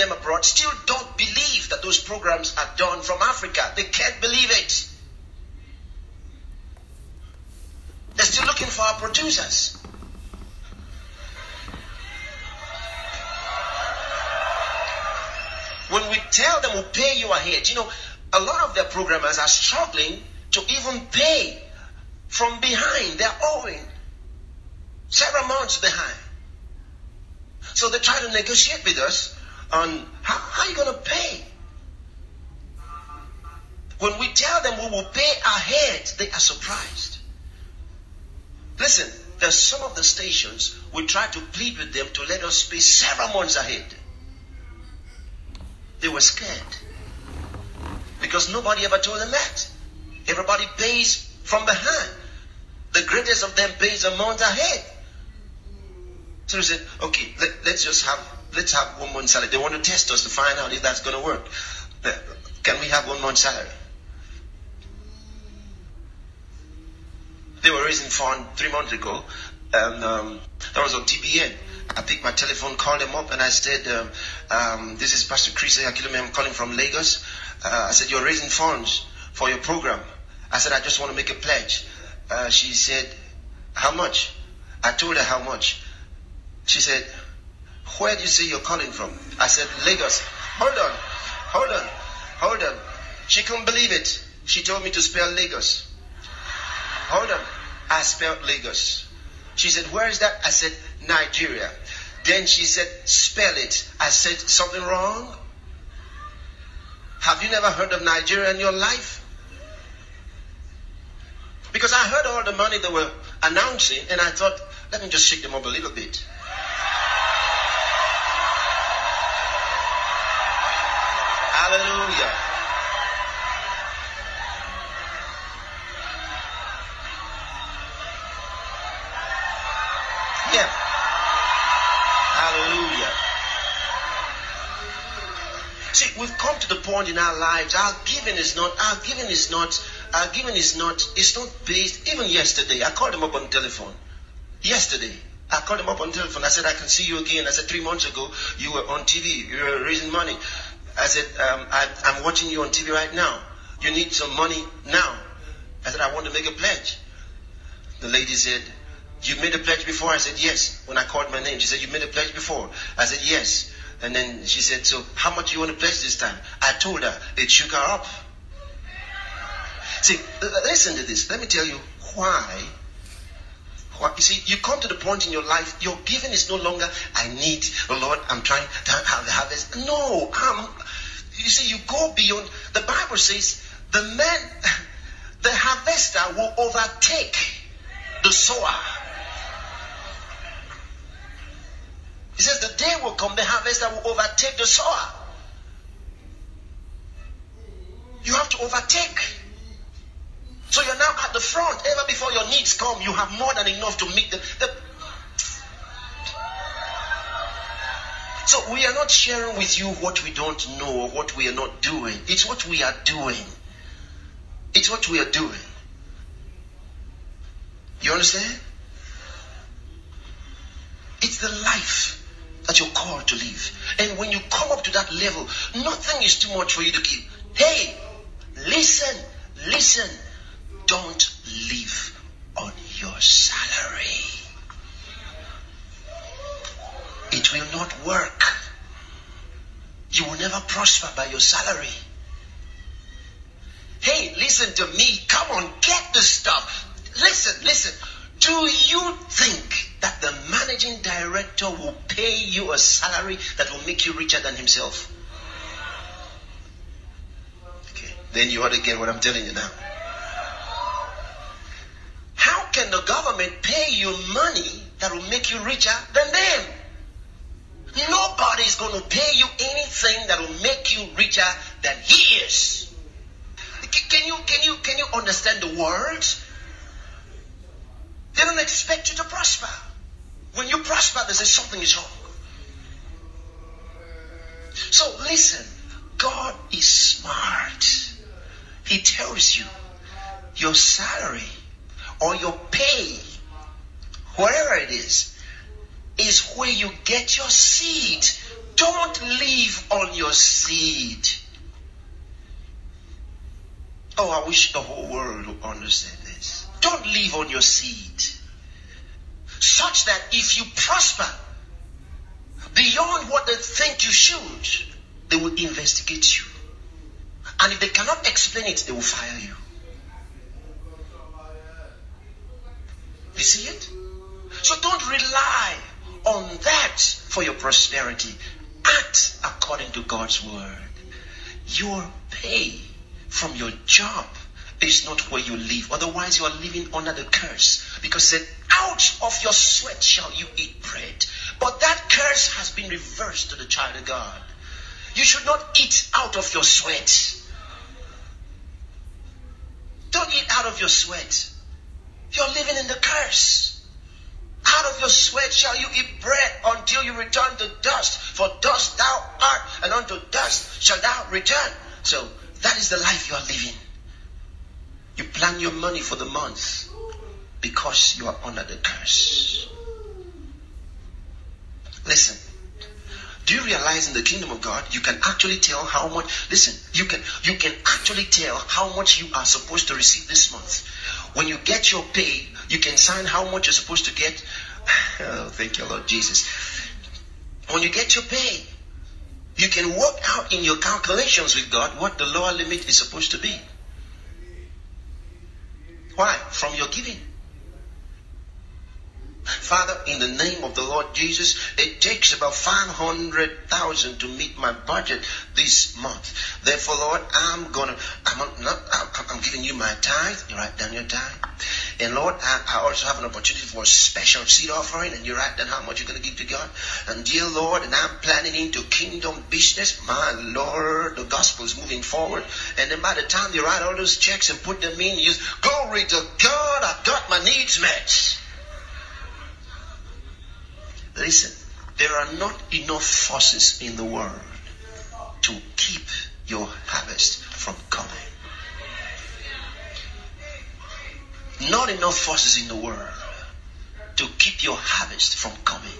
them abroad still don't believe that those programs are done from Africa. They can't believe it. They're still looking for our producers. When we tell them we'll pay you ahead, you know, a lot of their programmers are struggling to even pay from behind. They're owing several months behind. So they try to negotiate with us on how, how are you going to pay? When we tell them we will pay ahead, they are surprised. Listen, there's some of the stations we try to plead with them to let us pay several months ahead. They were scared because nobody ever told them that. Everybody pays from behind. The greatest of them pays a month ahead. So we said, okay, let, us just have let's have one month salary. They want to test us to find out if that's going to work. Can we have one month salary? They were raising fund three months ago, and um, that was on TBN. I picked my telephone, called them up, and I said, um, um, "This is Pastor Chris Oyakhilome. I'm calling from Lagos." Uh, I said, "You're raising funds for your program." I said, "I just want to make a pledge." Uh, she said, "How much?" I told her how much. She said, Where do you say you're calling from? I said, Lagos. Hold on, hold on, hold on. She couldn't believe it. She told me to spell Lagos. Hold on. I spelled Lagos. She said, Where is that? I said, Nigeria. Then she said, Spell it. I said, Something wrong? Have you never heard of Nigeria in your life? Because I heard all the money they were announcing, and I thought, let me just shake them up a little bit. Hallelujah. Yeah. Hallelujah. See, we've come to the point in our lives, our giving is not, our giving is not, our giving is not, it's not based, even yesterday, I called him up on the telephone. Yesterday, I called him up on the telephone. I said, I can see you again. I said, three months ago, you were on TV, you were raising money. I said, um, I, I'm watching you on TV right now. You need some money now. I said, I want to make a pledge. The lady said, You made a pledge before? I said, Yes. When I called my name, she said, You made a pledge before? I said, Yes. And then she said, So how much do you want to pledge this time? I told her, it shook her up. See, listen to this. Let me tell you why you see, you come to the point in your life, your giving is no longer, I need, oh Lord, I'm trying to have the harvest. No, I'm, you see, you go beyond. The Bible says the man, the harvester will overtake the sower. He says the day will come, the harvester will overtake the sower. You have to overtake. So you're now at the front. Before your needs come, you have more than enough to meet them. The... So we are not sharing with you what we don't know or what we are not doing. It's what we are doing. It's what we are doing. You understand? It's the life that you're called to live. And when you come up to that level, nothing is too much for you to give. Hey, listen, listen. Don't live on your salary. It will not work. You will never prosper by your salary. Hey, listen to me. Come on, get the stuff. Listen, listen. Do you think that the managing director will pay you a salary that will make you richer than himself? Okay, then you ought to get what I'm telling you now can the government pay you money that will make you richer than them? Nobody is going to pay you anything that will make you richer than he is. Can you can you can you understand the words? They don't expect you to prosper. When you prosper, they say something is wrong. So listen, God is smart. He tells you your salary or your pay, whatever it is, is where you get your seed Don't live on your seed. Oh, I wish the whole world would understand this. Don't live on your seed. Such that if you prosper beyond what they think you should, they will investigate you. And if they cannot explain it, they will fire you. You see it? So don't rely on that for your prosperity. Act according to God's word. Your pay from your job is not where you live. Otherwise, you are living under the curse. Because then out of your sweat shall you eat bread. But that curse has been reversed to the child of God. You should not eat out of your sweat. Don't eat out of your sweat. You're living in the curse. Out of your sweat shall you eat bread until you return to dust. For dust thou art, and unto dust shall thou return. So that is the life you are living. You plan your money for the month because you are under the curse. Listen. Do you realize in the kingdom of God you can actually tell how much listen, you can you can actually tell how much you are supposed to receive this month. When you get your pay, you can sign how much you're supposed to get. Oh, thank you, Lord Jesus. When you get your pay, you can work out in your calculations with God what the lower limit is supposed to be. Why? From your giving. Father, in the name of the Lord Jesus, it takes about 500,000 to meet my budget this month. Therefore, Lord, I'm gonna, I'm not, I'm giving you my tithe. You write down your tithe. And Lord, I, I also have an opportunity for a special seed offering, and you write down how much you're gonna give to God. And dear Lord, and I'm planning into kingdom business. My Lord, the gospel is moving forward. And then by the time you write all those checks and put them in, you glory to God, I've got my needs met. Listen, there are not enough forces in the world to keep your harvest from coming. Not enough forces in the world to keep your harvest from coming.